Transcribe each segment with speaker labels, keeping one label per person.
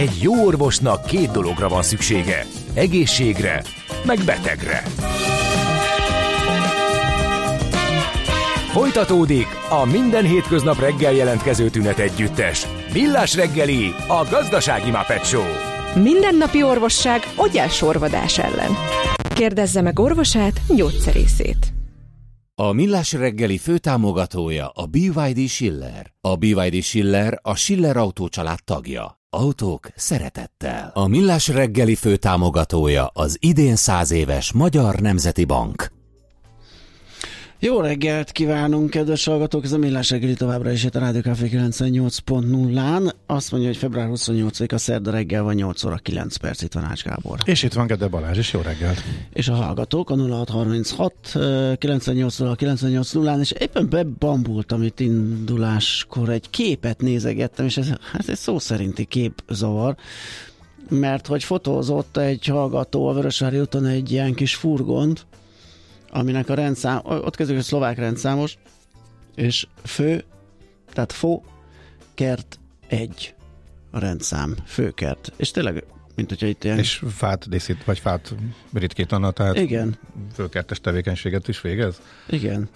Speaker 1: Egy jó orvosnak két dologra van szüksége. Egészségre, meg betegre. Folytatódik a minden hétköznap reggel jelentkező tünet együttes. Millás reggeli, a gazdasági Muppet Show.
Speaker 2: Mindennapi orvosság sorvadás ellen. Kérdezze meg orvosát, gyógyszerészét.
Speaker 1: A Millás reggeli főtámogatója a BYD Schiller. A BYD Schiller a Schiller Autó család tagja. Autók szeretettel. A Millás reggeli főtámogatója az idén száz éves Magyar Nemzeti Bank.
Speaker 3: Jó reggelt kívánunk, kedves hallgatók! Ez a Millás reggeli továbbra is itt a Rádió Café 98.0-án. Azt mondja, hogy február 28-a szerda reggel van 8 óra 9 perc, itt van Ács Gábor.
Speaker 4: És itt van Gede Balázs, és jó reggelt!
Speaker 3: És a hallgatók a 0636 98 98 0 és éppen bebambultam itt induláskor egy képet nézegettem, és ez, hát ez szó szerinti kép zavar mert hogy fotózott egy hallgató a Vörösvári úton egy ilyen kis furgont, aminek a rendszám, ott kezdődik a szlovák rendszámos, és fő, tehát fó, kert egy a rendszám, főkert. És tényleg mint hogyha itt ilyen...
Speaker 4: És fát díszít, vagy fát ritkítana, tehát
Speaker 3: Igen.
Speaker 4: fölkertes tevékenységet is végez?
Speaker 3: Igen.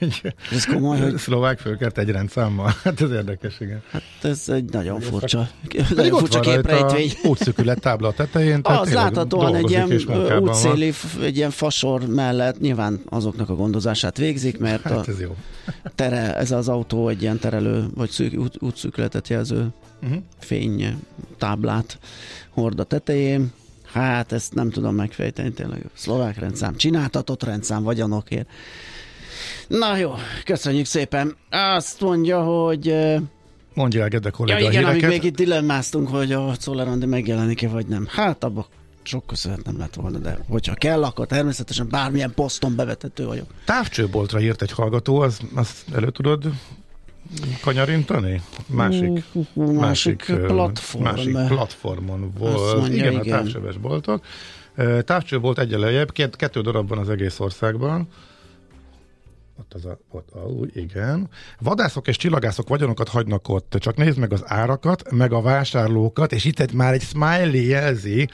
Speaker 3: ez komoly, hogy...
Speaker 4: Szlovák fölkert egy rendszámmal. Hát ez érdekes, igen.
Speaker 3: Hát ez egy nagyon furcsa, nagyon furcsa képrejtvény.
Speaker 4: Útszükület tábla a tetején.
Speaker 3: Az láthatóan egy ilyen útszéli, egy ilyen fasor mellett nyilván azoknak a gondozását végzik, mert
Speaker 4: hát ez jó.
Speaker 3: tere, ez az autó egy ilyen terelő, vagy szűk, út, útszűkületet jelző uh-huh. fény táblát hord a tetején. Hát ezt nem tudom megfejteni, tényleg szlovák rendszám, csináltatott rendszám vagyonokért. Na jó, köszönjük szépen. Azt mondja, hogy
Speaker 4: Mondja el, Gede kolléga
Speaker 3: ja, igen, amíg még itt dilemmáztunk, hogy a Czolerandi megjelenik-e, vagy nem. Hát abba sok köszönet nem lett volna, de hogyha kell, akkor természetesen bármilyen poszton bevetető vagyok.
Speaker 4: Távcsőboltra írt egy hallgató, az, azt elő tudod kanyarintani? Másik,
Speaker 3: másik, másik platform.
Speaker 4: Másik platformon volt. Mondja, igen, igen, a távcsöves boltok. Távcsőbolt egyre lejjebb, két, kettő darab van az egész országban. Ott az a, ott, a, igen. Vadászok és csillagászok vagyonokat hagynak ott, csak nézd meg az árakat, meg a vásárlókat, és itt egy, már egy smiley jelzi,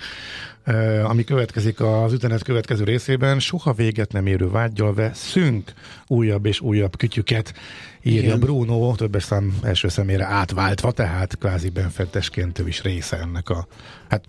Speaker 4: ami következik az üzenet következő részében, soha véget nem érő vágyal veszünk újabb és újabb kütyüket, írja Igen. Bruno, többes szám első szemére átváltva, tehát kvázi benfentesként ő is része ennek a, hát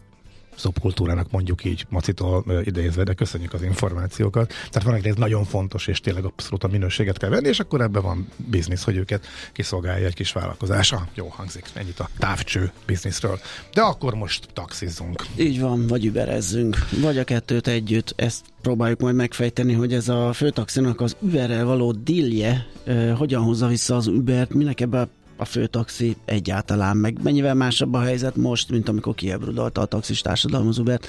Speaker 4: szubkultúrának mondjuk így macitól idézve, de köszönjük az információkat. Tehát van egy nagyon fontos, és tényleg abszolút a minőséget kell venni, és akkor ebben van biznisz, hogy őket kiszolgálja egy kis vállalkozása. Jó hangzik, ennyit a távcső bizniszről. De akkor most taxizzunk.
Speaker 3: Így van, vagy überezzünk, vagy a kettőt együtt. Ezt próbáljuk majd megfejteni, hogy ez a főtaxinak az Uberrel való dílje hogyan hozza vissza az Ubert, minek ebbe főtaxi egyáltalán, meg mennyivel másabb a helyzet most, mint amikor kiebrudolta a taxis társadalom az Ubert.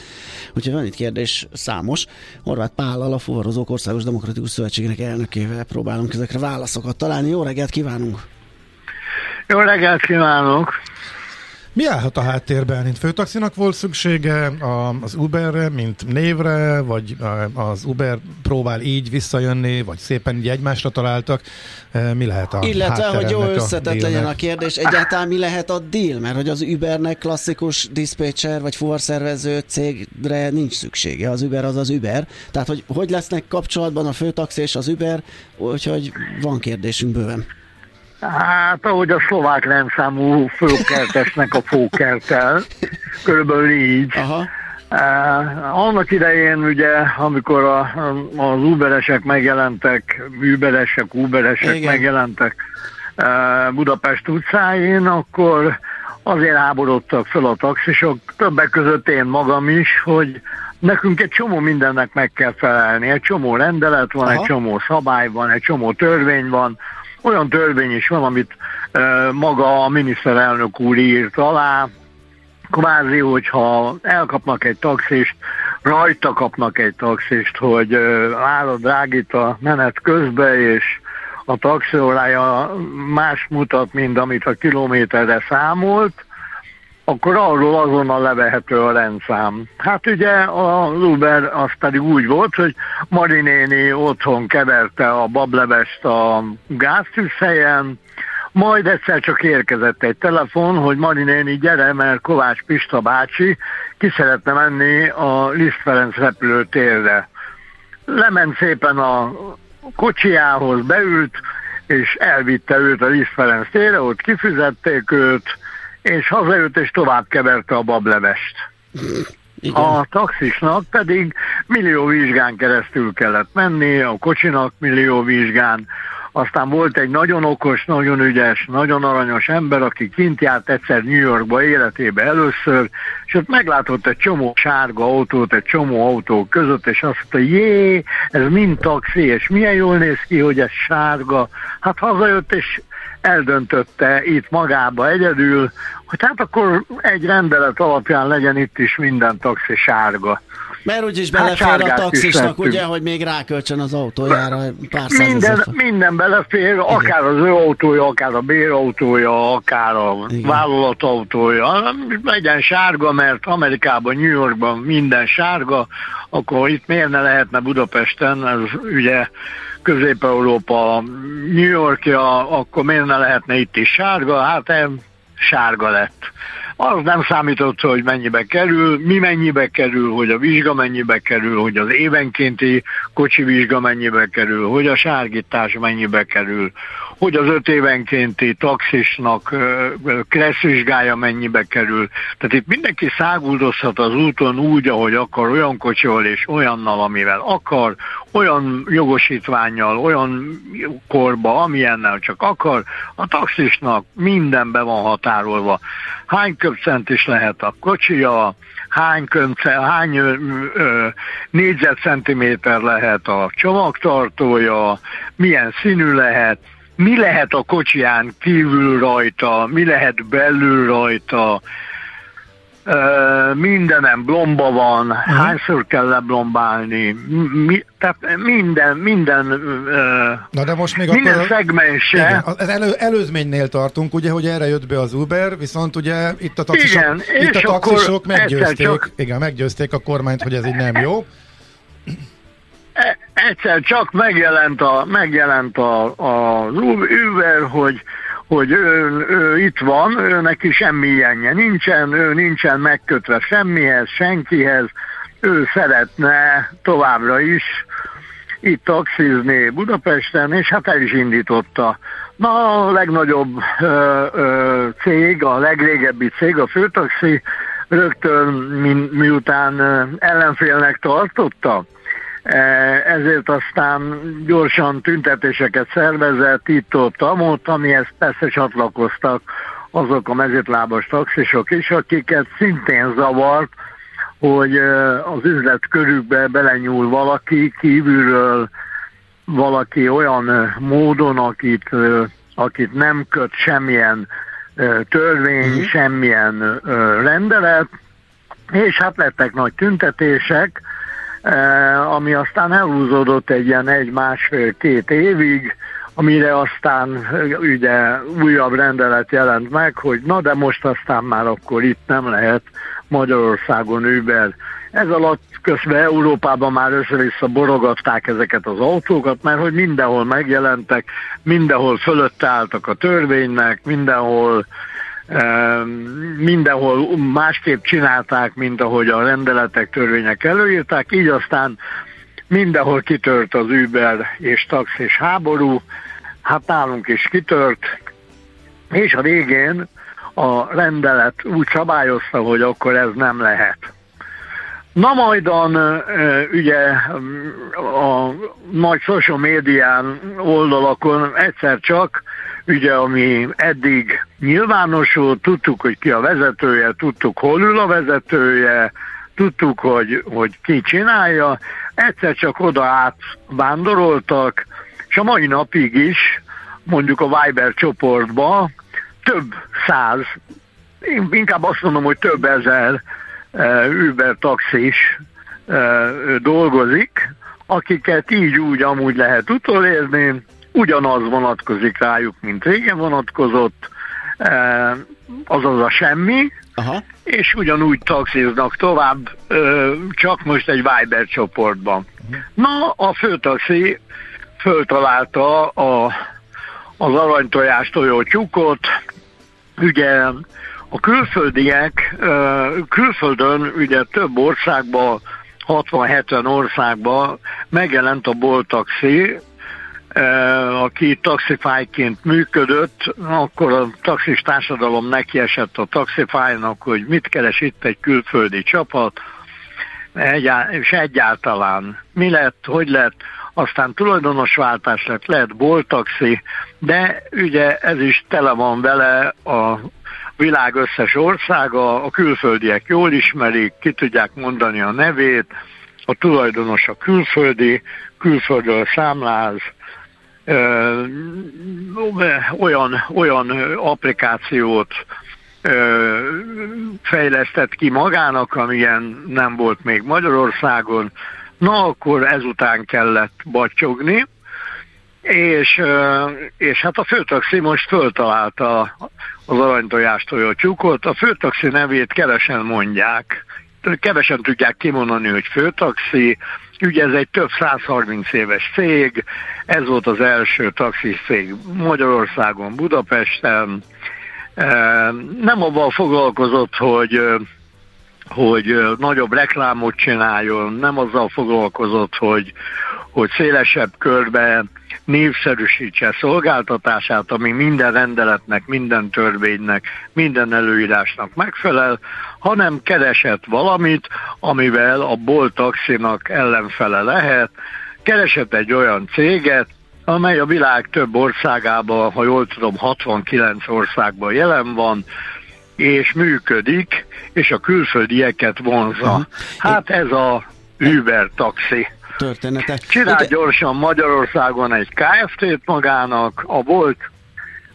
Speaker 3: Úgyhogy van itt kérdés számos. Horváth Pállal, a Fuvarozók Országos Demokratikus Szövetségének elnökével próbálunk ezekre válaszokat találni. Jó reggelt kívánunk!
Speaker 5: Jó reggelt kívánok!
Speaker 4: Mi állhat a háttérben? Mint főtaxinak volt szüksége az Uberre, mint névre, vagy az Uber próbál így visszajönni, vagy szépen így egymásra találtak? E, mi lehet a
Speaker 3: Illetve, hogy jó összetett legyen a kérdés, egyáltalán mi lehet a deal? Mert hogy az Ubernek klasszikus dispatcher vagy fuvarszervező cégre nincs szüksége. Az Uber az az Uber. Tehát, hogy hogy lesznek kapcsolatban a főtaxi és az Uber, úgyhogy van kérdésünk bőven.
Speaker 5: Hát, ahogy a szlovák rendszámú főkertesnek a fókertel, körülbelül így. Aha. Uh, annak idején ugye, amikor a, az Uberesek megjelentek, Uberesek, Uberesek Igen. megjelentek uh, Budapest utcáin, akkor azért háborodtak fel a taxisok, többek között én magam is, hogy nekünk egy csomó mindennek meg kell felelni. Egy csomó rendelet van, Aha. egy csomó szabály van, egy csomó törvény van, olyan törvény is van, amit maga a miniszterelnök úr írt alá, kvázi, hogyha elkapnak egy taxist, rajta kapnak egy taxist, hogy áll drágít a menet közbe, és a taxiórája más mutat, mint amit a kilométerre számolt, akkor arról azonnal levehető a rendszám. Hát ugye a Uber az pedig úgy volt, hogy Marinéni otthon keverte a bablevest a gáztűzhelyen, Majd egyszer csak érkezett egy telefon, hogy Mari néni gyere, mert Kovács Pista bácsi ki szeretne menni a Liszt Ferenc repülőtérre. Lement szépen a kocsiához, beült, és elvitte őt a Liszt Ferenc térre, ott kifizették őt, és hazajött, és tovább keverte a bablevest. Igen. A taxisnak pedig millió vizsgán keresztül kellett menni, a kocsinak millió vizsgán, aztán volt egy nagyon okos, nagyon ügyes, nagyon aranyos ember, aki kint járt egyszer New Yorkba életébe először, és ott meglátott egy csomó sárga autót, egy csomó autó között, és azt mondta, jé, ez mind taxi, és milyen jól néz ki, hogy ez sárga. Hát hazajött, és eldöntötte itt magába egyedül, hogy hát akkor egy rendelet alapján legyen itt is minden taxi sárga.
Speaker 3: Mert úgyis hát belefér hát a taxisnak, ugye, hogy még ráköltsön az autójára pár
Speaker 5: minden, minden belefér, Igen. akár az ő autója, akár a bérautója, akár a Igen. vállalatautója. Legyen sárga, mert Amerikában, New Yorkban minden sárga, akkor itt miért ne lehetne Budapesten, ez ugye Közép-Európa, New Yorkja, akkor miért ne lehetne itt is sárga? Hát sárga lett. Az nem számított, hogy mennyibe kerül, mi mennyibe kerül, hogy a vizsga mennyibe kerül, hogy az évenkénti kocsi vizsga mennyibe kerül, hogy a sárgítás mennyibe kerül, hogy az öt évenkénti taxisnak kresszvizsgája mennyibe kerül. Tehát itt mindenki száguldozhat az úton úgy, ahogy akar, olyan kocsival és olyannal, amivel akar, olyan jogosítványjal, olyan korba, amilyennel csak akar. A taxisnak minden be van határolva. Hány köpcent is lehet a kocsija, hány, kömce, hány ö, ö, négyzetcentiméter lehet a csomagtartója, milyen színű lehet, mi lehet a kocsiján kívül rajta, mi lehet belül rajta, mindenem blomba van, uh-huh. hányszor kell leblombálni, mi, tehát minden, minden,
Speaker 4: Na de most még
Speaker 5: minden akkor, szegmense. Igen,
Speaker 4: az elő, előzménynél tartunk, ugye, hogy erre jött be az Uber, viszont ugye itt a taxisok, igen, itt a taxisok meggyőzték, csak... igen, meggyőzték a kormányt, hogy ez így nem jó.
Speaker 5: E, egyszer csak megjelent, a, megjelent a, a Uber, hogy hogy ő, ő itt van, ő neki semmi ilyenje nincsen, ő nincsen megkötve semmihez, senkihez, ő szeretne továbbra is itt taxizni Budapesten, és hát el is indította. Na, a legnagyobb ö, ö, cég, a legrégebbi cég, a főtaxi rögtön mi, miután ellenfélnek tartotta, ezért aztán gyorsan tüntetéseket szervezett itt-ott, amott, amihez persze csatlakoztak azok a mezőtlábas taxisok is, akiket szintén zavart, hogy e, az üzlet körükbe belenyúl valaki kívülről, valaki olyan e, módon, akit, akit nem köt semmilyen törvény, mm. semmilyen rendelet, és hát lettek nagy tüntetések, ami aztán elhúzódott egy ilyen egy-másfél-két évig, amire aztán ugye újabb rendelet jelent meg, hogy na de most aztán már akkor itt nem lehet Magyarországon Uber. Ez alatt közben Európában már össze-vissza borogatták ezeket az autókat, mert hogy mindenhol megjelentek, mindenhol fölött álltak a törvénynek, mindenhol mindenhol másképp csinálták, mint ahogy a rendeletek, törvények előírták, így aztán mindenhol kitört az Uber és taxis háború, hát nálunk is kitört, és a végén a rendelet úgy szabályozta, hogy akkor ez nem lehet. Na majdan ugye a nagy social médián oldalakon egyszer csak ugye ami eddig nyilvánosult, tudtuk, hogy ki a vezetője, tudtuk, hol ül a vezetője, tudtuk, hogy, hogy ki csinálja, egyszer csak oda átvándoroltak, és a mai napig is, mondjuk a Viber csoportba több száz, inkább azt mondom, hogy több ezer Uber taxis dolgozik, akiket így úgy amúgy lehet utolérni, ugyanaz vonatkozik rájuk, mint régen vonatkozott, e, azaz a semmi, Aha. és ugyanúgy taxiznak tovább, csak most egy Viber csoportban. Uh-huh. Na, a főtaxi föltalálta a, az aranytojás tojó tyukot. Ugye a külföldiek külföldön ugye több országban 60-70 országban megjelent a boltaxi, aki taxifájként működött, akkor a taxis társadalom nekiesett a taxifájnak, hogy mit keres itt egy külföldi csapat, és egyáltalán mi lett, hogy lett, aztán tulajdonosváltás lett, lett boltaxi, de ugye ez is tele van vele a világ összes országa, a külföldiek jól ismerik, ki tudják mondani a nevét, a tulajdonos a külföldi, külföldről számláz, ö, olyan, olyan applikációt ö, fejlesztett ki magának, amilyen nem volt még Magyarországon, na akkor ezután kellett batyogni, és, és hát a főtaxi most föltalálta az aranytojás tyúkot. A főtaxi nevét keresen mondják, kevesen tudják kimondani, hogy főtaxi, ugye ez egy több 130 éves cég, ez volt az első taxis Magyarországon, Budapesten, nem abban foglalkozott, hogy hogy nagyobb reklámot csináljon, nem azzal foglalkozott, hogy, hogy szélesebb körben népszerűsítse szolgáltatását, ami minden rendeletnek, minden törvénynek, minden előírásnak megfelel, hanem keresett valamit, amivel a bolt taxinak ellenfele lehet, keresett egy olyan céget, amely a világ több országában, ha jól tudom, 69 országban jelen van, és működik, és a külföldieket vonza. Hát ez a Uber taxi
Speaker 3: története.
Speaker 5: Csinál gyorsan Magyarországon egy KFT-t magának, a volt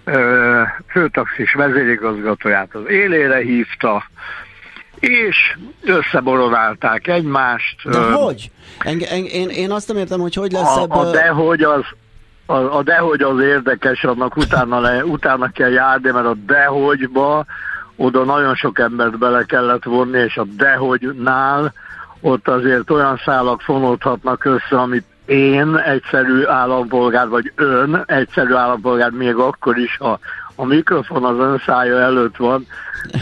Speaker 5: ö, főtaxis vezérigazgatóját az élére hívta, és összeboronálták egymást.
Speaker 3: De ö, hogy? Enge, enge, én, én azt nem értem, hogy hogy lesz
Speaker 5: a, ebből... A dehogy az, a, a dehogy az érdekes, annak utána, le, utána kell járni, mert a dehogyba oda nagyon sok embert bele kellett vonni, és a dehogynál ott azért olyan szálak fonódhatnak össze, amit én, egyszerű állampolgár, vagy ön, egyszerű állampolgár, még akkor is, ha a mikrofon az ön szája előtt van,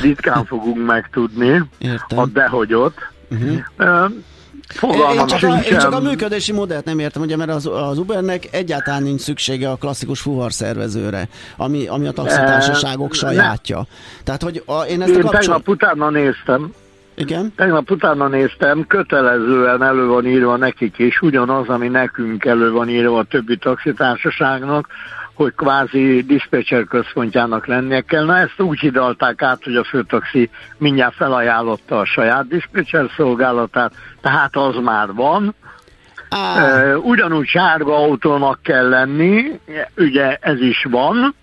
Speaker 5: ritkán fogunk megtudni Értem. a dehogyot. Uh-huh.
Speaker 3: Fogalmam én, csak a, én csak a működési modellt nem értem, ugye, mert az, az Ubernek egyáltalán nincs szüksége a klasszikus fuvarszervezőre, ami, ami a taxitársaságok sajátja. Tehát, hogy a, én ezt én a
Speaker 5: kapcsol... tegnap utána néztem,
Speaker 3: igen.
Speaker 5: Tegnap utána néztem, kötelezően elő van írva nekik is, ugyanaz, ami nekünk elő van írva a többi taxitársaságnak, hogy kvázi diszpécser központjának lennie kell. Na ezt úgy hidalták át, hogy a főtaxi mindjárt felajánlotta a saját diszpécser szolgálatát, tehát az már van. Ah. Ugyanúgy sárga autónak kell lenni, ugye ez is van,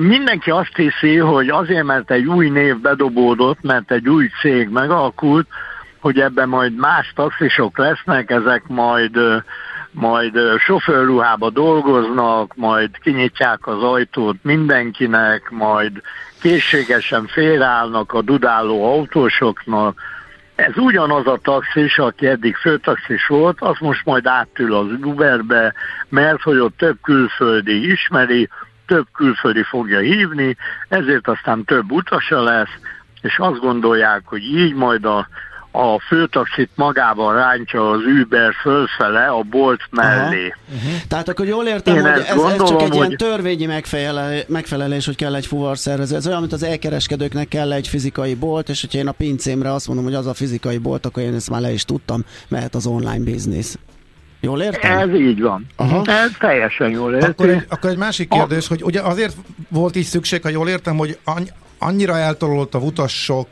Speaker 5: Mindenki azt hiszi, hogy azért, mert egy új név bedobódott, mert egy új cég megalakult, hogy ebben majd más taxisok lesznek, ezek majd majd sofőrruhába dolgoznak, majd kinyitják az ajtót mindenkinek, majd készségesen félreállnak a dudáló autósoknak, ez ugyanaz a taxis, aki eddig főtaxis volt, az most majd átül az Uberbe, mert hogy ott több külföldi ismeri, több külföldi fogja hívni, ezért aztán több utasa lesz, és azt gondolják, hogy így majd a, a főtaxit magával rántja az Uber fölfele a bolt mellé.
Speaker 3: Uh-huh. Tehát akkor jól értem, Én hogy ez, gondolom, ez csak egy hogy... ilyen törvényi megfelelés, megfelelés, hogy kell egy fuvarszervező. Ez olyan, mint az elkereskedőknek kell egy fizikai bolt, és hogyha én a pincémre azt mondom, hogy az a fizikai bolt, akkor én ezt már le is tudtam, mehet az online biznisz. Jól értem?
Speaker 5: Ez így van. Aha. Ez teljesen jól értem.
Speaker 4: Akkor egy, akkor egy másik kérdés, a... hogy ugye azért volt is szükség, ha jól értem, hogy annyira eltolódott a utasok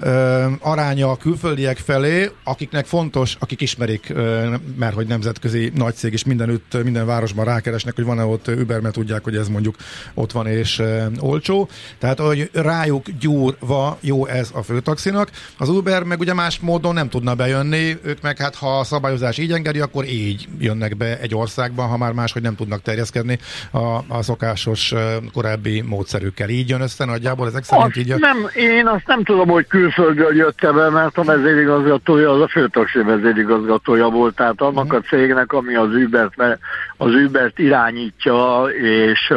Speaker 4: ö, aránya a külföldiek felé, akiknek fontos, akik ismerik, ö, mert hogy nemzetközi nagycég is mindenütt, minden városban rákeresnek, hogy van-e ott Uber, mert tudják, hogy ez mondjuk ott van és ö, olcsó. Tehát, hogy rájuk gyúrva jó ez a főtaxinak. Az Uber meg ugye más módon nem tudna bejönni, ők meg hát ha a szabályozás így engedi, akkor így jönnek be egy országban, ha már máshogy nem tudnak terjeszkedni a, a szokásos korábbi módszerükkel. Így jön össze nagyjából ezek szerint
Speaker 5: azt
Speaker 4: így a...
Speaker 5: nem, én azt nem tudom, hogy kül külföldről jöttem be, mert a vezérigazgatója az a főtaxi vezérigazgatója volt, tehát annak a cégnek, ami az Ubert, az Ubert irányítja, és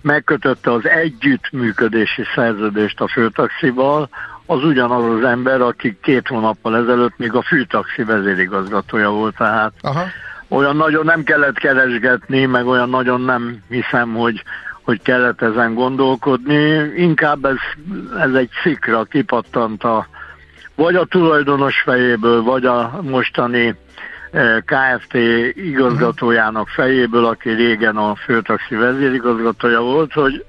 Speaker 5: megkötötte az együttműködési szerződést a főtaxival, az ugyanaz az ember, aki két hónappal ezelőtt még a főtaxi vezérigazgatója volt, tehát Aha. olyan nagyon nem kellett keresgetni, meg olyan nagyon nem hiszem, hogy hogy kellett ezen gondolkodni. Inkább ez, ez egy szikra kipattant a, vagy a tulajdonos fejéből, vagy a mostani eh, KFT igazgatójának fejéből, aki régen a főtaxi vezérigazgatója volt, hogy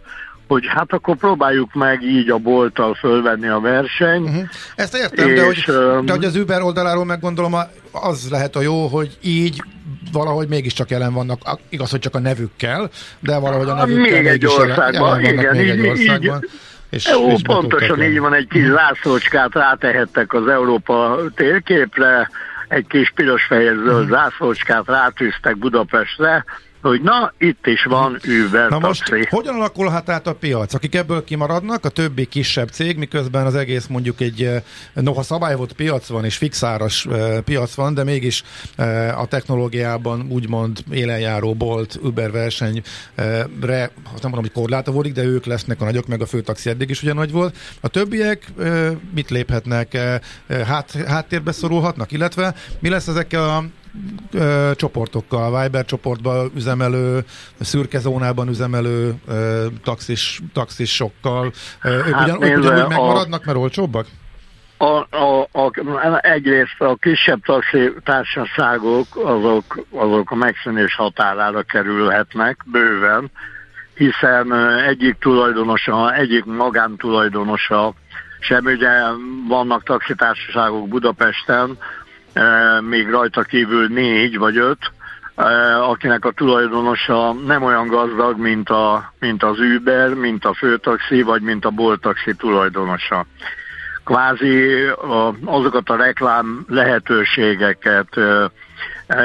Speaker 5: hogy hát akkor próbáljuk meg így a bolttal fölvenni a versenyt. Uh-huh.
Speaker 4: Ezt értem, és, de, hogy, de hogy az Uber oldaláról meggondolom, az lehet a jó, hogy így valahogy mégiscsak jelen vannak, igaz, hogy csak a nevükkel, de valahogy a nevükkel
Speaker 5: még egy országban, jelen, igen, még így, egy országban. Így, és, Jó, és pontosan így van, egy kis zászlócskát rátehettek az Európa térképre, egy kis piros-fehér zöld mhm. zászlócskát rátűztek Budapestre, hogy na, itt is van Uber Na
Speaker 4: taxi. most hogyan alakulhat át a piac? Akik ebből kimaradnak, a többi kisebb cég, miközben az egész mondjuk egy, eh, noha szabályozott piac van és fixáras eh, piac van, de mégis eh, a technológiában úgymond élenjáró bolt, Uber versenyre, nem mondom, hogy korlátozódik, de ők lesznek a nagyok, meg a főtaxi eddig is ugyan nagy volt. A többiek mit léphetnek? Hát, háttérbe szorulhatnak, illetve mi lesz ezekkel a ö, csoportokkal, Viber csoportban üzemelő, szürke zónában üzemelő ö, taxis, taxisokkal. Ö, ők hát ugyan, nézve, ők ugyanúgy megmaradnak, mert olcsóbbak?
Speaker 5: A, a, a, egyrészt a kisebb taxi társaságok azok, azok a megszűnés határára kerülhetnek bőven, hiszen egyik tulajdonosa, egyik magántulajdonosa sem, ugye vannak taxitársaságok Budapesten, még rajta kívül négy vagy öt, akinek a tulajdonosa nem olyan gazdag, mint, a, mint az Uber, mint a főtaxi, vagy mint a boltaxi tulajdonosa. Kvázi azokat a reklám lehetőségeket,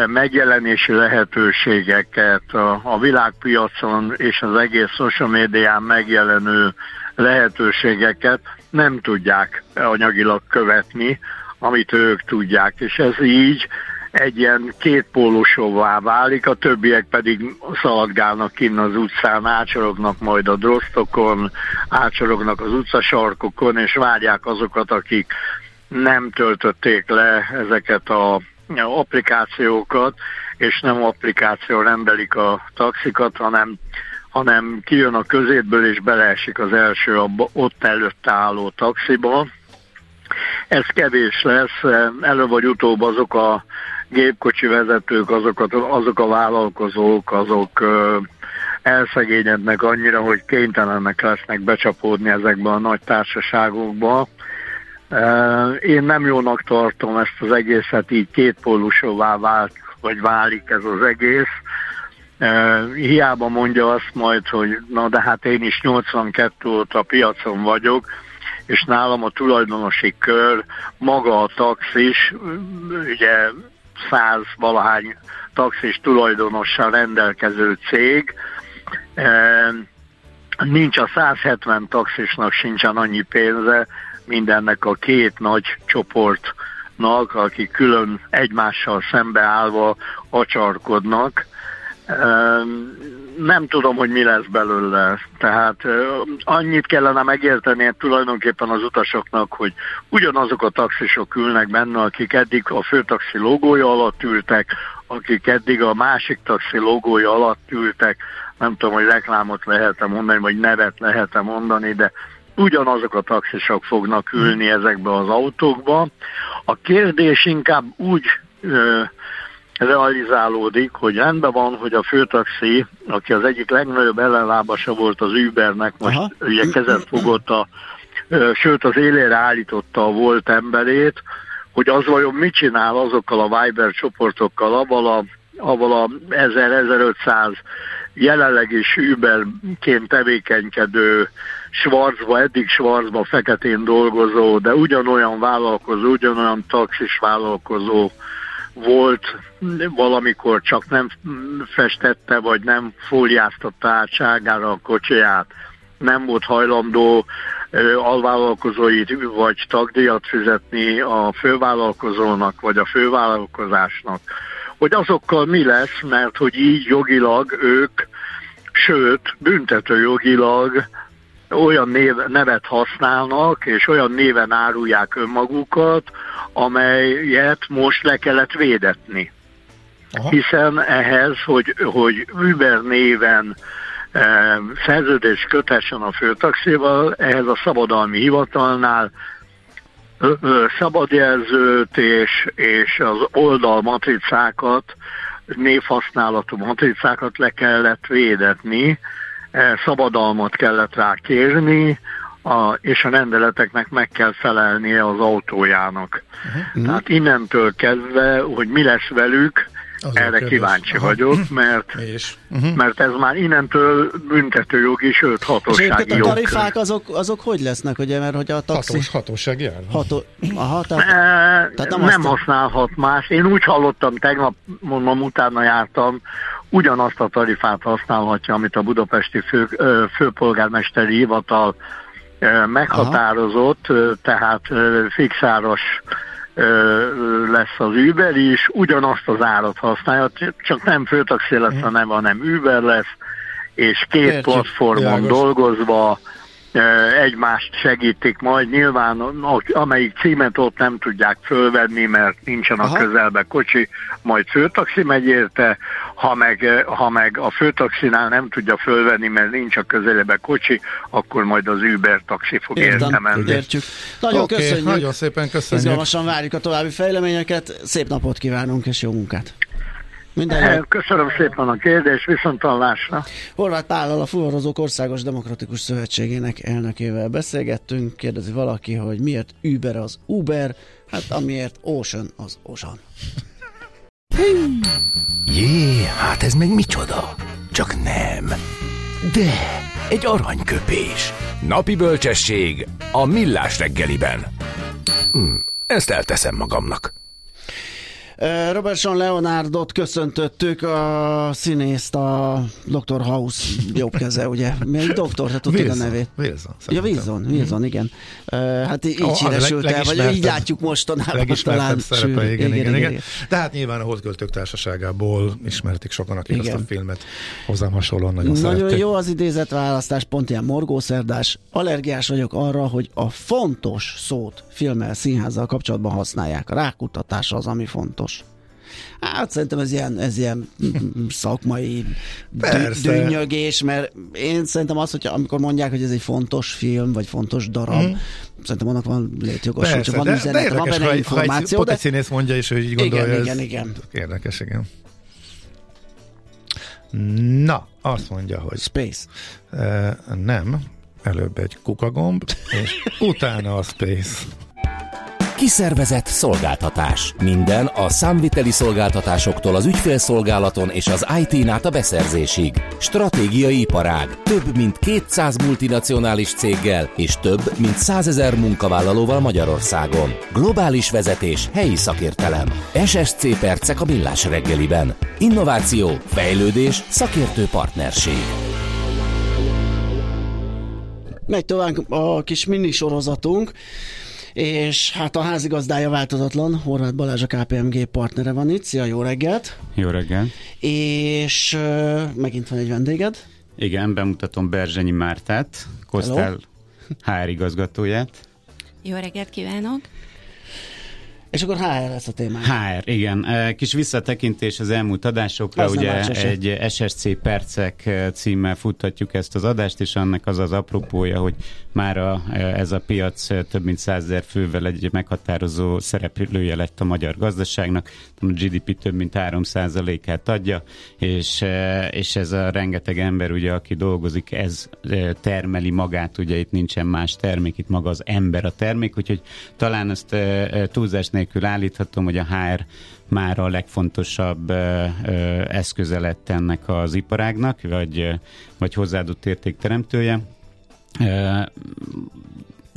Speaker 5: megjelenési lehetőségeket, a világpiacon és az egész social médián megjelenő lehetőségeket nem tudják anyagilag követni, amit ők tudják, és ez így egy ilyen kétpólusóvá válik, a többiek pedig szaladgálnak kinn az utcán, ácsorognak majd a drosztokon, ácsorognak az utcasarkokon, és várják azokat, akik nem töltötték le ezeket a applikációkat, és nem applikáció rendelik a taxikat, hanem, hanem kijön a közétből, és beleesik az első a ott előtt álló taxiba, ez kevés lesz, elő vagy utóbb azok a gépkocsi vezetők, azok a, azok a vállalkozók, azok elszegényednek annyira, hogy kénytelenek lesznek becsapódni ezekbe a nagy társaságokba. Én nem jónak tartom ezt az egészet, így kétpólusóvá vált, vagy válik ez az egész. Hiába mondja azt majd, hogy na de hát én is 82 óta piacon vagyok, és nálam a tulajdonosi kör, maga a taxis, ugye száz valahány taxis tulajdonossal rendelkező cég, nincs a 170 taxisnak sincsen annyi pénze, mindennek a két nagy csoportnak, akik külön egymással szembeállva acsarkodnak, nem tudom, hogy mi lesz belőle. Tehát annyit kellene megérteni tulajdonképpen az utasoknak, hogy ugyanazok a taxisok ülnek benne, akik eddig a főtaxi logója alatt ültek, akik eddig a másik taxi logója alatt ültek, nem tudom, hogy reklámot lehet-e mondani, vagy nevet lehet-e mondani, de ugyanazok a taxisok fognak ülni ezekbe az autókba. A kérdés inkább úgy realizálódik, hogy rendben van, hogy a főtaxi, aki az egyik legnagyobb ellenlábasa volt az Ubernek, most Aha. ugye kezet fogott a, sőt az élére állította a volt emberét, hogy az vajon mit csinál azokkal a Viber csoportokkal, abban a, abban a 1000-1500 jelenleg is Uberként tevékenykedő Schwarzba, eddig Schwarzba feketén dolgozó, de ugyanolyan vállalkozó, ugyanolyan taxis vállalkozó volt valamikor csak nem festette, vagy nem fóliáztatta át a kocsiját, nem volt hajlandó alvállalkozói vagy tagdíjat fizetni a fővállalkozónak vagy a fővállalkozásnak, hogy azokkal mi lesz, mert hogy így jogilag ők, sőt, büntető jogilag olyan név, nevet használnak, és olyan néven árulják önmagukat, amelyet most le kellett védetni. Aha. Hiszen ehhez, hogy, hogy Uber néven e, szerződés kötessen a főtaxival, ehhez a szabadalmi hivatalnál szabadjelzőt és, és az oldal matricákat, névhasználatú matricákat le kellett védetni, szabadalmat kellett rá kérni, a, és a rendeleteknek meg kell felelnie az autójának. Uh-huh. Tehát innentől kezdve, hogy mi lesz velük, az Erre kíváncsi Aha. vagyok, mert, és? Uh-huh. mert ez már innentől büntetőjogi, sőt hatósági
Speaker 3: jog. a tarifák azok, azok hogy lesznek, ugye, mert hogy a taxi...
Speaker 4: Hatós, hatósági ár.
Speaker 3: Ható... Aha, tehát,
Speaker 5: e, tehát nem, nem használhat más. Én úgy hallottam, tegnap mondom, utána jártam, ugyanazt a tarifát használhatja, amit a budapesti fő, főpolgármesteri hivatal meghatározott, Aha. tehát fixáros lesz az Uber is, ugyanazt az árat használja, csak nem főtaxi lesz a neve, hanem Uber lesz, és két Értjük. platformon Járgos. dolgozva egymást segítik majd. Nyilván amelyik címet ott nem tudják fölvenni, mert nincsen a Aha. közelbe kocsi, majd főtaxi megy érte, ha meg, ha meg a főtaxinál nem tudja fölvenni, mert nincs a közelébe kocsi, akkor majd az Uber taxi fog érte menni.
Speaker 3: Értjük. Nagyon okay, köszönjük.
Speaker 4: Nagyon szépen köszönjük.
Speaker 3: Izgalmasan várjuk a további fejleményeket. Szép napot kívánunk és jó munkát!
Speaker 5: Minden Köszönöm szépen a kérdést, viszont hallásra.
Speaker 3: Horváth Pállal, a Fuvarozók Országos Demokratikus Szövetségének elnökével beszélgettünk. Kérdezi valaki, hogy miért Uber az Uber? Hát amiért Ocean az Ocean.
Speaker 6: Jé, hát ez meg micsoda? Csak nem. De, egy aranyköpés. Napi bölcsesség a millás reggeliben. Hm, ezt elteszem magamnak.
Speaker 3: Robert Sean Leonardot köszöntöttük, a színészt, a Dr. House jobb keze, ugye? Még doktor, te tudtad a nevét?
Speaker 4: Wilson.
Speaker 3: Ja, Wilson, Wilson, igen. Hát így oh, híresült el, vagy így látjuk mostanában talán.
Speaker 4: szerepe, igen, igen, igen, igen, igen. De hát nyilván a Holdköltők társaságából ismerték sokan, akik igen. azt a filmet hozzám hasonlóan nagyon
Speaker 3: Nagyon
Speaker 4: szerették.
Speaker 3: jó az idézet választás, pont ilyen morgószerdás. Allergiás vagyok arra, hogy a fontos szót filmmel, színházzal kapcsolatban használják. A rákutatás az, ami fontos. Hát szerintem ez ilyen, ez ilyen szakmai dünnyögés, mert én szerintem az, hogy amikor mondják, hogy ez egy fontos film, vagy fontos darab, mm. szerintem annak van létjogos, van de, üzenet, de van benne információ.
Speaker 4: Ha egy színész mondja is, hogy így gondolja.
Speaker 3: Igen, igen, igen.
Speaker 4: Érdekes, igen. Na, azt mondja, hogy...
Speaker 3: Space.
Speaker 4: Uh, nem, előbb egy kukagomb, és utána a Space.
Speaker 1: Kiszervezett szolgáltatás. Minden a számviteli szolgáltatásoktól az ügyfélszolgálaton és az IT-n át a beszerzésig. Stratégiai iparág. Több mint 200 multinacionális céggel és több mint 100 ezer munkavállalóval Magyarországon. Globális vezetés, helyi szakértelem. SSC Percek a millás reggeliben. Innováció, fejlődés, szakértő partnerség.
Speaker 3: Megy tovább a kis mini sorozatunk és hát a házigazdája változatlan, Horváth Balázs a KPMG partnere van itt. Szia, jó reggelt!
Speaker 7: Jó reggelt!
Speaker 3: És uh, megint van egy vendéged.
Speaker 7: Igen, bemutatom Berzsenyi Mártát, Kosztál HR igazgatóját.
Speaker 8: Jó reggelt kívánok!
Speaker 3: És akkor HR lesz a témánk.
Speaker 7: HR, igen. Kis visszatekintés az elmúlt adásokra, az ugye egy SSC percek címmel futtatjuk ezt az adást, és annak az az apropója, hogy már a, ez a piac több mint százezer fővel egy meghatározó szereplője lett a magyar gazdaságnak, a GDP több mint 3%-át adja, és, és ez a rengeteg ember, ugye, aki dolgozik, ez termeli magát, ugye itt nincsen más termék, itt maga az ember a termék, úgyhogy talán ezt túlzás nélkül állíthatom, hogy a HR már a legfontosabb eszköze lett ennek az iparágnak, vagy, vagy hozzáadott értékteremtője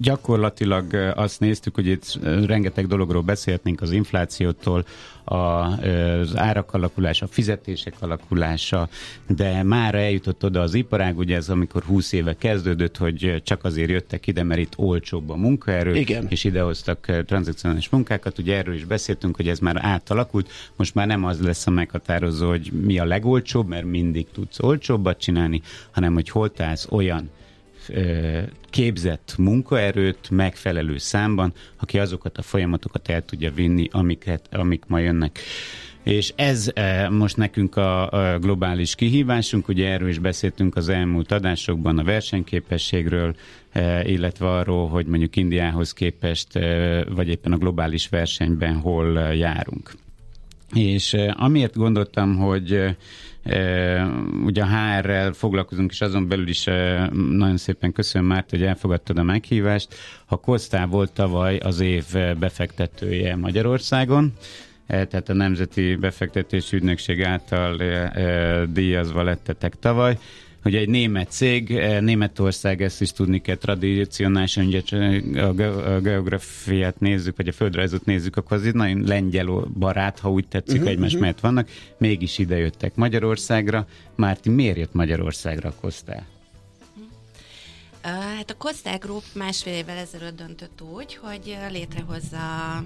Speaker 7: gyakorlatilag azt néztük, hogy itt rengeteg dologról beszélhetnénk az inflációtól, az árak alakulása, a fizetések alakulása, de már eljutott oda az iparág, ugye ez amikor 20 éve kezdődött, hogy csak azért jöttek ide, mert itt olcsóbb a munkaerő, Igen. és idehoztak tranzakcionális munkákat, ugye erről is beszéltünk, hogy ez már átalakult, most már nem az lesz a meghatározó, hogy mi a legolcsóbb, mert mindig tudsz olcsóbbat csinálni, hanem hogy hol találsz olyan képzett munkaerőt megfelelő számban, aki azokat a folyamatokat el tudja vinni, amiket, amik ma jönnek. És ez most nekünk a, globális kihívásunk, ugye erről is beszéltünk az elmúlt adásokban a versenyképességről, illetve arról, hogy mondjuk Indiához képest, vagy éppen a globális versenyben hol járunk. És amiért gondoltam, hogy Ugye a HR-rel foglalkozunk, és azon belül is nagyon szépen köszönöm már, hogy elfogadtad a meghívást. A Kosztá volt tavaly az év befektetője Magyarországon, tehát a Nemzeti Befektetési Ügynökség által díjazva lettetek tavaly, hogy egy német cég, eh, Németország, ezt is tudni kell tradicionálisan, ugye a geografiát nézzük, vagy a földrajzot nézzük, akkor az egy nagyon lengyel barát, ha úgy tetszik, uh-huh, egymás uh-huh. mellett vannak, mégis ide jöttek Magyarországra. Márti, miért jött Magyarországra a Kosztál?
Speaker 8: Hát a Kosztál Group másfél évvel ezelőtt döntött úgy, hogy létrehozza a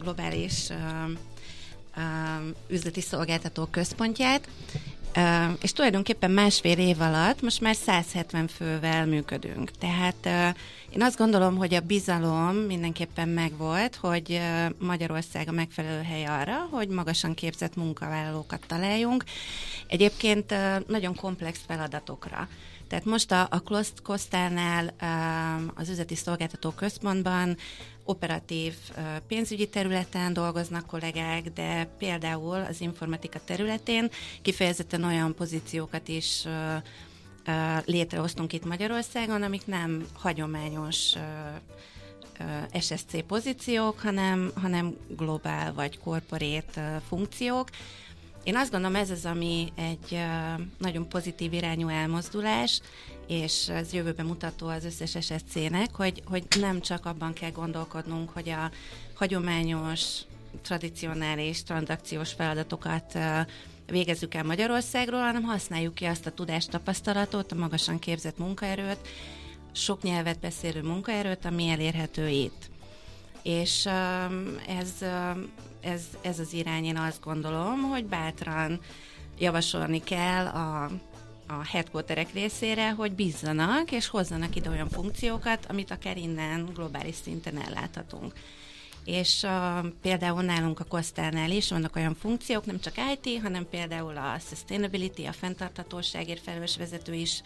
Speaker 8: globális üzleti szolgáltató központját, és tulajdonképpen másfél év alatt most már 170 fővel működünk. Tehát én azt gondolom, hogy a bizalom mindenképpen megvolt, hogy Magyarország a megfelelő hely arra, hogy magasan képzett munkavállalókat találjunk. Egyébként nagyon komplex feladatokra. Tehát most a, a Kosztánál az üzleti szolgáltató központban operatív pénzügyi területen dolgoznak kollégák, de például az informatika területén kifejezetten olyan pozíciókat is létrehoztunk itt Magyarországon, amik nem hagyományos SSC pozíciók, hanem, hanem globál vagy korporét funkciók. Én azt gondolom, ez az, ami egy nagyon pozitív irányú elmozdulás, és ez jövőben mutató az összes SSC-nek, hogy, hogy nem csak abban kell gondolkodnunk, hogy a hagyományos, tradicionális, tranzakciós feladatokat végezzük el Magyarországról, hanem használjuk ki azt a tudást, tapasztalatot, a magasan képzett munkaerőt, sok nyelvet beszélő munkaerőt, ami elérhető itt. És ez, ez, ez az irány, én azt gondolom, hogy bátran javasolni kell a a headquarterek részére, hogy bízzanak és hozzanak ide olyan funkciókat, amit akár innen globális szinten elláthatunk. És uh, például nálunk a Kosztánál is vannak olyan funkciók, nem csak IT, hanem például a sustainability, a fenntarthatóságért felelős vezető is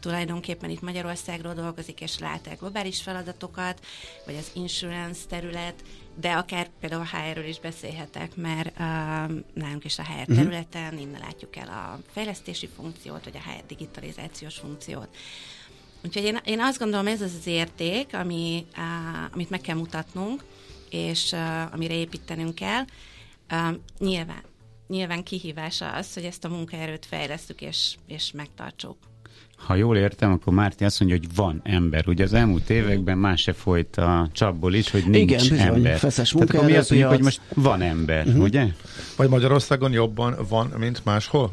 Speaker 8: tulajdonképpen itt Magyarországról dolgozik, és lát el globális feladatokat, vagy az insurance terület, de akár például a HR-ről is beszélhetek, mert uh, nálunk is a HR uh-huh. területen innen látjuk el a fejlesztési funkciót, vagy a HR digitalizációs funkciót. Úgyhogy én, én azt gondolom, ez az az érték, ami, uh, amit meg kell mutatnunk, és uh, amire építenünk kell. Uh, nyilván, nyilván kihívása az, hogy ezt a munkaerőt fejlesztük és, és megtartsuk
Speaker 7: ha jól értem, akkor Márti azt mondja, hogy van ember. Ugye az elmúlt években más se folyt a csapból is, hogy nincs Igen, bizony, ember.
Speaker 3: Feszes
Speaker 7: Tehát akkor mi azt mondjuk, hogy most van ember, uh-huh. ugye?
Speaker 4: Vagy Magyarországon jobban van, mint máshol?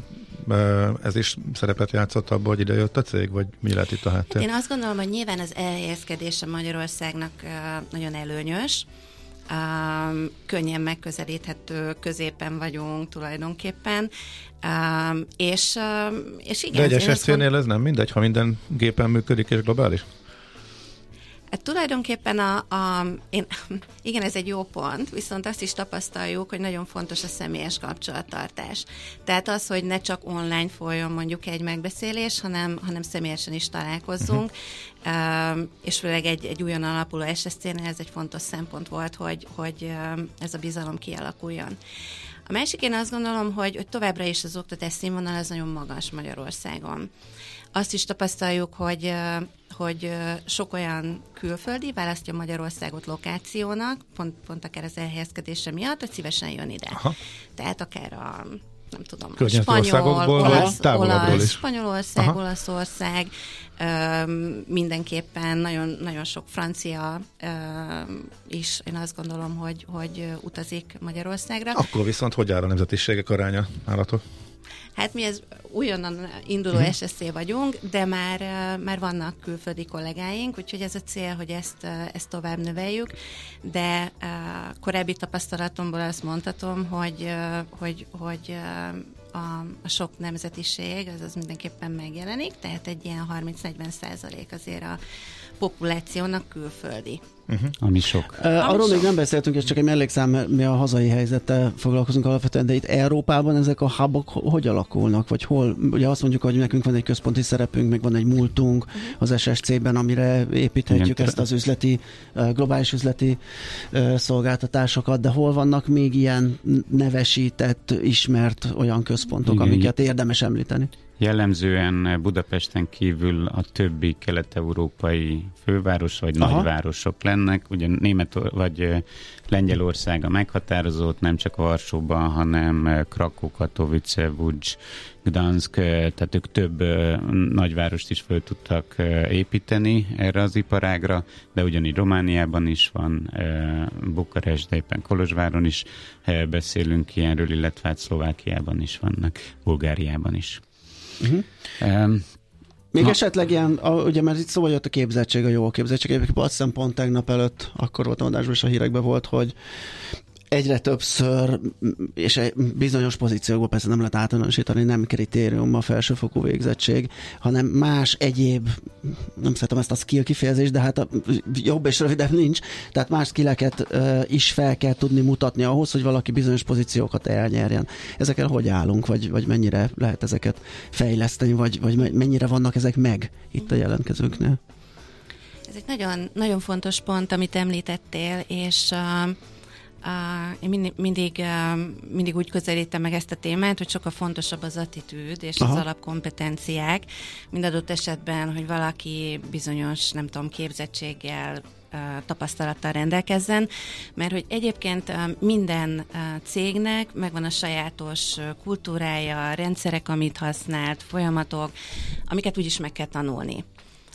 Speaker 4: Ez is szerepet játszott abban, hogy ide jött a cég, vagy mi lett itt a háttér?
Speaker 8: Én azt gondolom, hogy nyilván az elhelyezkedése Magyarországnak nagyon előnyös um, könnyen megközelíthető középen vagyunk tulajdonképpen, um, és, um, és igen.
Speaker 4: De egy SSC-nél ez nem mindegy, ha minden gépen működik és globális?
Speaker 8: Hát tulajdonképpen a, a, én, igen, ez egy jó pont, viszont azt is tapasztaljuk, hogy nagyon fontos a személyes kapcsolattartás. Tehát az, hogy ne csak online folyjon mondjuk egy megbeszélés, hanem, hanem személyesen is találkozzunk, uh-huh. és főleg egy, egy újon alapuló SSC-nél ez egy fontos szempont volt, hogy, hogy ez a bizalom kialakuljon. A másik én azt gondolom, hogy, hogy továbbra is az oktatás színvonal az nagyon magas Magyarországon. Azt is tapasztaljuk, hogy hogy sok olyan külföldi választja Magyarországot lokációnak, pont, pont akár az elhelyezkedése miatt, hogy szívesen jön ide. Aha. Tehát akár a nem tudom, spanyol, olasz, olasz, Spanyolország, Aha. Olaszország, mindenképpen nagyon, nagyon sok francia is, én azt gondolom, hogy, hogy utazik Magyarországra.
Speaker 4: Akkor viszont hogy áll a nemzetiségek aránya állatok?
Speaker 8: Hát mi ez újonnan induló uh-huh. Mhm. SSC vagyunk, de már, már vannak külföldi kollégáink, úgyhogy ez a cél, hogy ezt, ezt tovább növeljük, de korábbi tapasztalatomból azt mondhatom, hogy, hogy, hogy a, a sok nemzetiség, az az mindenképpen megjelenik, tehát egy ilyen 30-40 százalék azért a populációnak külföldi.
Speaker 7: Uh-huh. Ami sok.
Speaker 3: Uh, arról Ami még sok. nem beszéltünk, és csak egy mellékszám, mi a hazai helyzettel foglalkozunk alapvetően, de itt Európában ezek a hubok hogy alakulnak, vagy hol? Ugye azt mondjuk, hogy nekünk van egy központi szerepünk, meg van egy múltunk uh-huh. az SSC-ben, amire építhetjük Igen, ezt az üzleti, globális üzleti szolgáltatásokat, de hol vannak még ilyen nevesített, ismert olyan központok, Igen, amiket érdemes említeni?
Speaker 7: Jellemzően Budapesten kívül a többi kelet-európai főváros vagy Aha. nagyvárosok lennek. Ugye Német vagy Lengyelország a meghatározott, nem csak Varsóban, hanem Krakow, Katowice, Łódź, Gdansk, tehát ők több nagyvárost is föl tudtak építeni erre az iparágra, de ugyanígy Romániában is van, Bukarest, de éppen Kolozsváron is beszélünk ilyenről, illetve hát Szlovákiában is vannak, Bulgáriában is. Uh-huh.
Speaker 3: Um, még Na. esetleg ilyen, a, ugye mert itt szó jött a képzettség, a jó képzettség. Egyébként azt hiszem pont tegnap előtt, akkor volt adásban is a hírekben volt, hogy egyre többször, és bizonyos pozíciókban persze nem lehet általánosítani, nem kritérium a felsőfokú végzettség, hanem más egyéb, nem szeretem ezt a skill kifejezést, de hát a jobb és rövidebb nincs, tehát más skilleket uh, is fel kell tudni mutatni ahhoz, hogy valaki bizonyos pozíciókat elnyerjen. Ezekkel hogy állunk, vagy, vagy mennyire lehet ezeket fejleszteni, vagy, vagy mennyire vannak ezek meg itt a jelentkezőknél?
Speaker 8: Ez egy nagyon, nagyon fontos pont, amit említettél, és uh, Uh, én mindig, mindig, uh, mindig úgy közelítem meg ezt a témát, hogy sokkal fontosabb az attitűd és Aha. az alapkompetenciák, mind adott esetben, hogy valaki bizonyos, nem tudom, képzettséggel, tapasztalattal rendelkezzen, mert hogy egyébként minden cégnek megvan a sajátos kultúrája, rendszerek, amit használt, folyamatok, amiket úgyis meg kell tanulni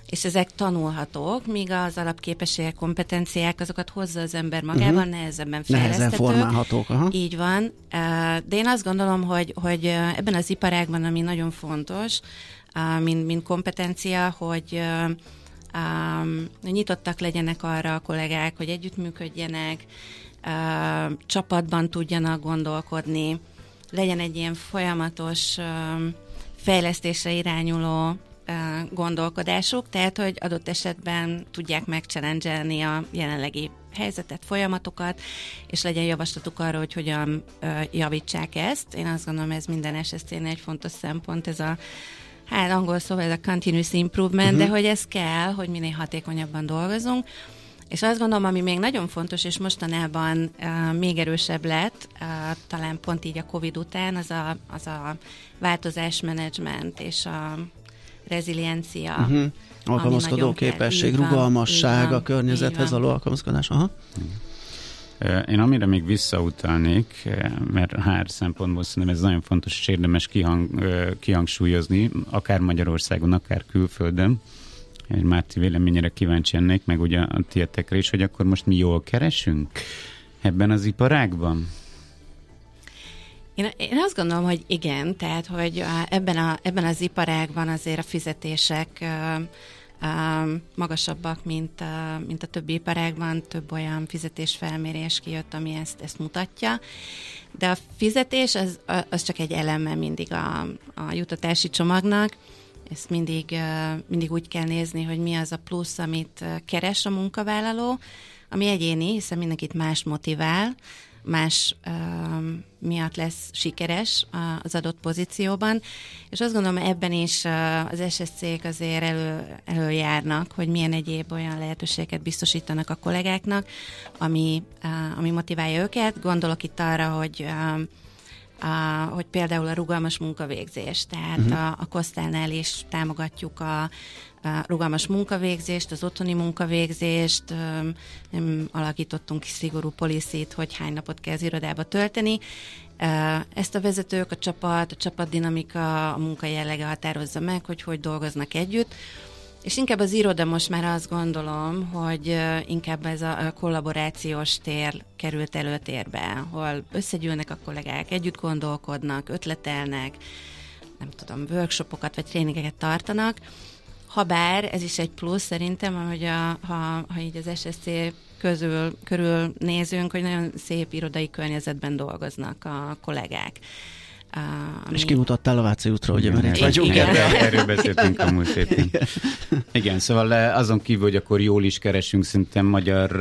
Speaker 8: és ezek tanulhatók, míg az alapképességek, kompetenciák, azokat hozza az ember magával, uh-huh. nehezebben.
Speaker 3: Nehezen formálhatók. Aha.
Speaker 8: Így van. De én azt gondolom, hogy, hogy ebben az iparágban, ami nagyon fontos, mint, mint kompetencia, hogy nyitottak legyenek arra a kollégák, hogy együttműködjenek, csapatban tudjanak gondolkodni, legyen egy ilyen folyamatos fejlesztésre irányuló gondolkodásuk, tehát hogy adott esetben tudják megchallengelni a jelenlegi helyzetet, folyamatokat, és legyen javaslatuk arra, hogy hogyan javítsák ezt. Én azt gondolom, ez minden SSC-nél egy fontos szempont, ez a hát angol szóval ez a continuous improvement, uh-huh. de hogy ez kell, hogy minél hatékonyabban dolgozunk. És azt gondolom, ami még nagyon fontos, és mostanában uh, még erősebb lett, uh, talán pont így a Covid után, az a, az a változásmenedzsment és a reziliencia. Uh-huh.
Speaker 3: Alkalmazkodó képesség, van, rugalmasság, van, a környezethez való alkalmazkodás. Aha.
Speaker 7: Én amire még visszautalnék, mert hár szempontból szerintem ez nagyon fontos és érdemes kihang, kihangsúlyozni, akár Magyarországon, akár külföldön, egy Márti véleményére kíváncsi ennék, meg ugye a tietekre is, hogy akkor most mi jól keresünk ebben az iparágban?
Speaker 8: Én, én azt gondolom, hogy igen, tehát, hogy ebben, a, ebben az iparágban azért a fizetések magasabbak, mint, uh, mint a többi iparágban, több olyan fizetésfelmérés kijött, ami ezt, ezt mutatja. De a fizetés az, az csak egy eleme mindig a, a jutatási csomagnak, ezt mindig, mindig úgy kell nézni, hogy mi az a plusz, amit keres a munkavállaló, ami egyéni, hiszen mindenkit más motivál, más uh, miatt lesz sikeres az adott pozícióban, és azt gondolom ebben is az SSC-k azért elő, előjárnak, hogy milyen egyéb olyan lehetőséget biztosítanak a kollégáknak, ami, ami motiválja őket. Gondolok itt arra, hogy uh, a, hogy például a rugalmas munkavégzés, tehát uh-huh. a, a Kosztálnál is támogatjuk a, rugalmas munkavégzést, az otthoni munkavégzést, alakítottunk ki szigorú policit, hogy hány napot kell az irodába tölteni. Ezt a vezetők, a csapat, a csapatdinamika, a munka jellege határozza meg, hogy hogy dolgoznak együtt. És inkább az iroda most már azt gondolom, hogy inkább ez a kollaborációs tér került előtérbe, ahol összegyűlnek a kollégák, együtt gondolkodnak, ötletelnek, nem tudom, workshopokat vagy tréningeket tartanak, Habár ez is egy plusz szerintem, hogy a, ha, ha így az SSC közül, körül nézünk, hogy nagyon szép irodai környezetben dolgoznak a kollégák.
Speaker 3: Uh, és kimutattál a Váci útra, ugye, mert
Speaker 7: vagyunk ebben. Erről beszéltünk a múlt héten. Igen, szóval azon kívül, hogy akkor jól is keresünk, szerintem magyar,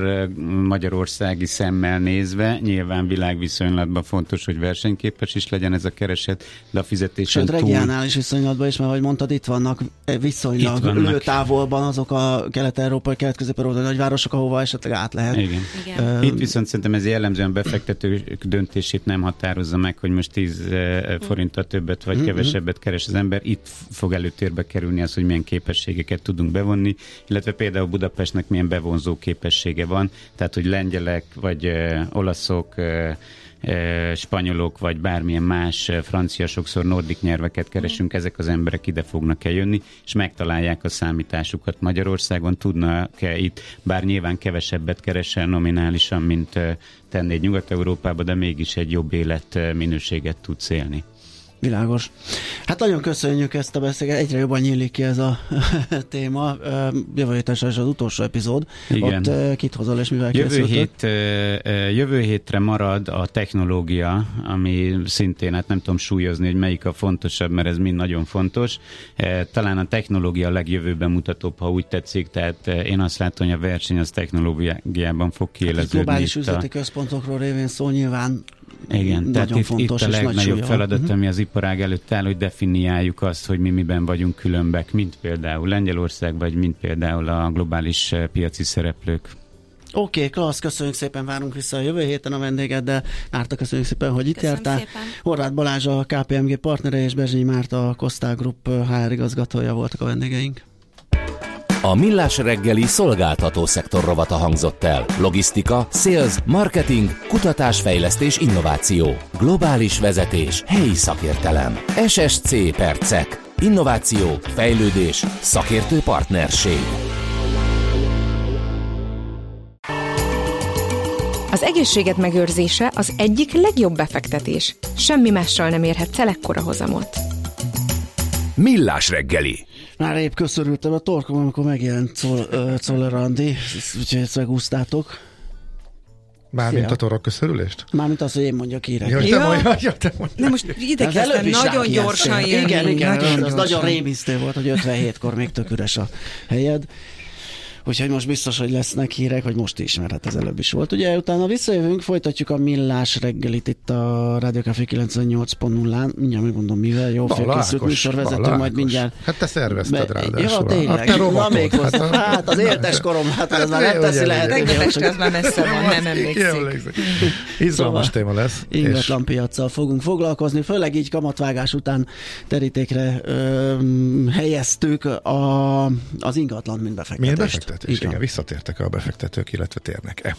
Speaker 7: magyarországi szemmel nézve, nyilván világviszonylatban fontos, hogy versenyképes is legyen ez a kereset, de a fizetésen
Speaker 3: Sőt, túl... regionális viszonylatban is, mert ahogy mondtad, itt vannak eh, viszonylag lőtávolban azok a kelet-európai, kelet-közép-európai nagyvárosok, ahova esetleg át lehet.
Speaker 7: Igen. Igen. Itt viszont szerintem ez jellemzően befektetők döntését nem határozza meg, hogy most 10 forinttal többet vagy mm-hmm. kevesebbet keres az ember, itt fog előtérbe kerülni az, hogy milyen képességeket tudunk bevonni, illetve például Budapestnek milyen bevonzó képessége van, tehát hogy lengyelek vagy ö, olaszok, ö, spanyolok, vagy bármilyen más francia, sokszor nordik nyelveket keresünk, ezek az emberek ide fognak eljönni, és megtalálják a számításukat Magyarországon, tudnak-e itt, bár nyilván kevesebbet keresel nominálisan, mint tennéd Nyugat-Európába, de mégis egy jobb életminőséget tudsz élni.
Speaker 3: Világos. Hát nagyon köszönjük ezt a beszélgetést, egyre jobban nyílik ki ez a téma. Jövő héten az utolsó epizód. Igen. Ott kit hozol és mivel
Speaker 7: jövő, hét, jövő hétre marad a technológia, ami szintén, hát nem tudom súlyozni, hogy melyik a fontosabb, mert ez mind nagyon fontos. Talán a technológia a legjövőben mutatóbb, ha úgy tetszik, tehát én azt látom, hogy a verseny az technológiában fog kiéleződni. Hát
Speaker 3: globális üzleti a... központokról révén szó nyilván
Speaker 7: igen, tehát itt, itt a legnagyobb feladat, uh-huh. ami az iparág előtt áll, hogy definiáljuk azt, hogy mi miben vagyunk különbek, mint például Lengyelország, vagy mint például a globális eh, piaci szereplők.
Speaker 3: Oké, okay, klassz, köszönjük szépen, várunk vissza a jövő héten a vendégeddel. Márta, köszönjük szépen, hogy itt Köszönöm jártál. Szépen. Horváth Balázs a KPMG partnere és Bezsnyi Márta a Kostál Group HR eh, igazgatója voltak a vendégeink.
Speaker 1: A Millás reggeli szolgáltató szektor rovata hangzott el. Logisztika, sales, marketing, kutatásfejlesztés, innováció. Globális vezetés, helyi szakértelem. SSC Percek. Innováció, fejlődés, szakértő partnerség.
Speaker 2: Az egészséget megőrzése az egyik legjobb befektetés. Semmi mással nem érhet el ekkora hozamot.
Speaker 6: Millás reggeli
Speaker 3: már épp köszörültem a torkom, amikor megjelent Czoller Andi, úgyhogy ezt megúsztátok.
Speaker 4: Mármint a torok köszörülést?
Speaker 3: Mármint az, hogy én mondjak hírek.
Speaker 4: Ja, te mondja, ja, te mondja.
Speaker 9: De most ide kezdtem nagyon gyorsan jönni.
Speaker 3: Igen, igen, nagyon, az nagyon rémisztő volt, hogy 57-kor még tök üres a helyed. Úgyhogy most biztos, hogy lesznek hírek, hogy most is, mert hát ez előbb is volt. Ugye utána visszajövünk, folytatjuk a millás reggelit itt a Radio Café 98.0-án. Mindjárt megmondom mivel, jó felkészült műsorvezető, majd mindjárt.
Speaker 4: Hát te szervezted rá.
Speaker 3: Ja, tényleg. Hát Na még hát, a... hát az értes korom, hát, hát ez már nem teszi lehet.
Speaker 9: Tegnap este az már messze van, nem emlékszik.
Speaker 4: Izgalmas téma lesz.
Speaker 3: Ingatlan piacsal fogunk foglalkozni, főleg így kamatvágás után terítékre helyeztük a, az ingatlan, mint befektetést.
Speaker 4: Igen. Visszatértek a befektetők, illetve térnek-e?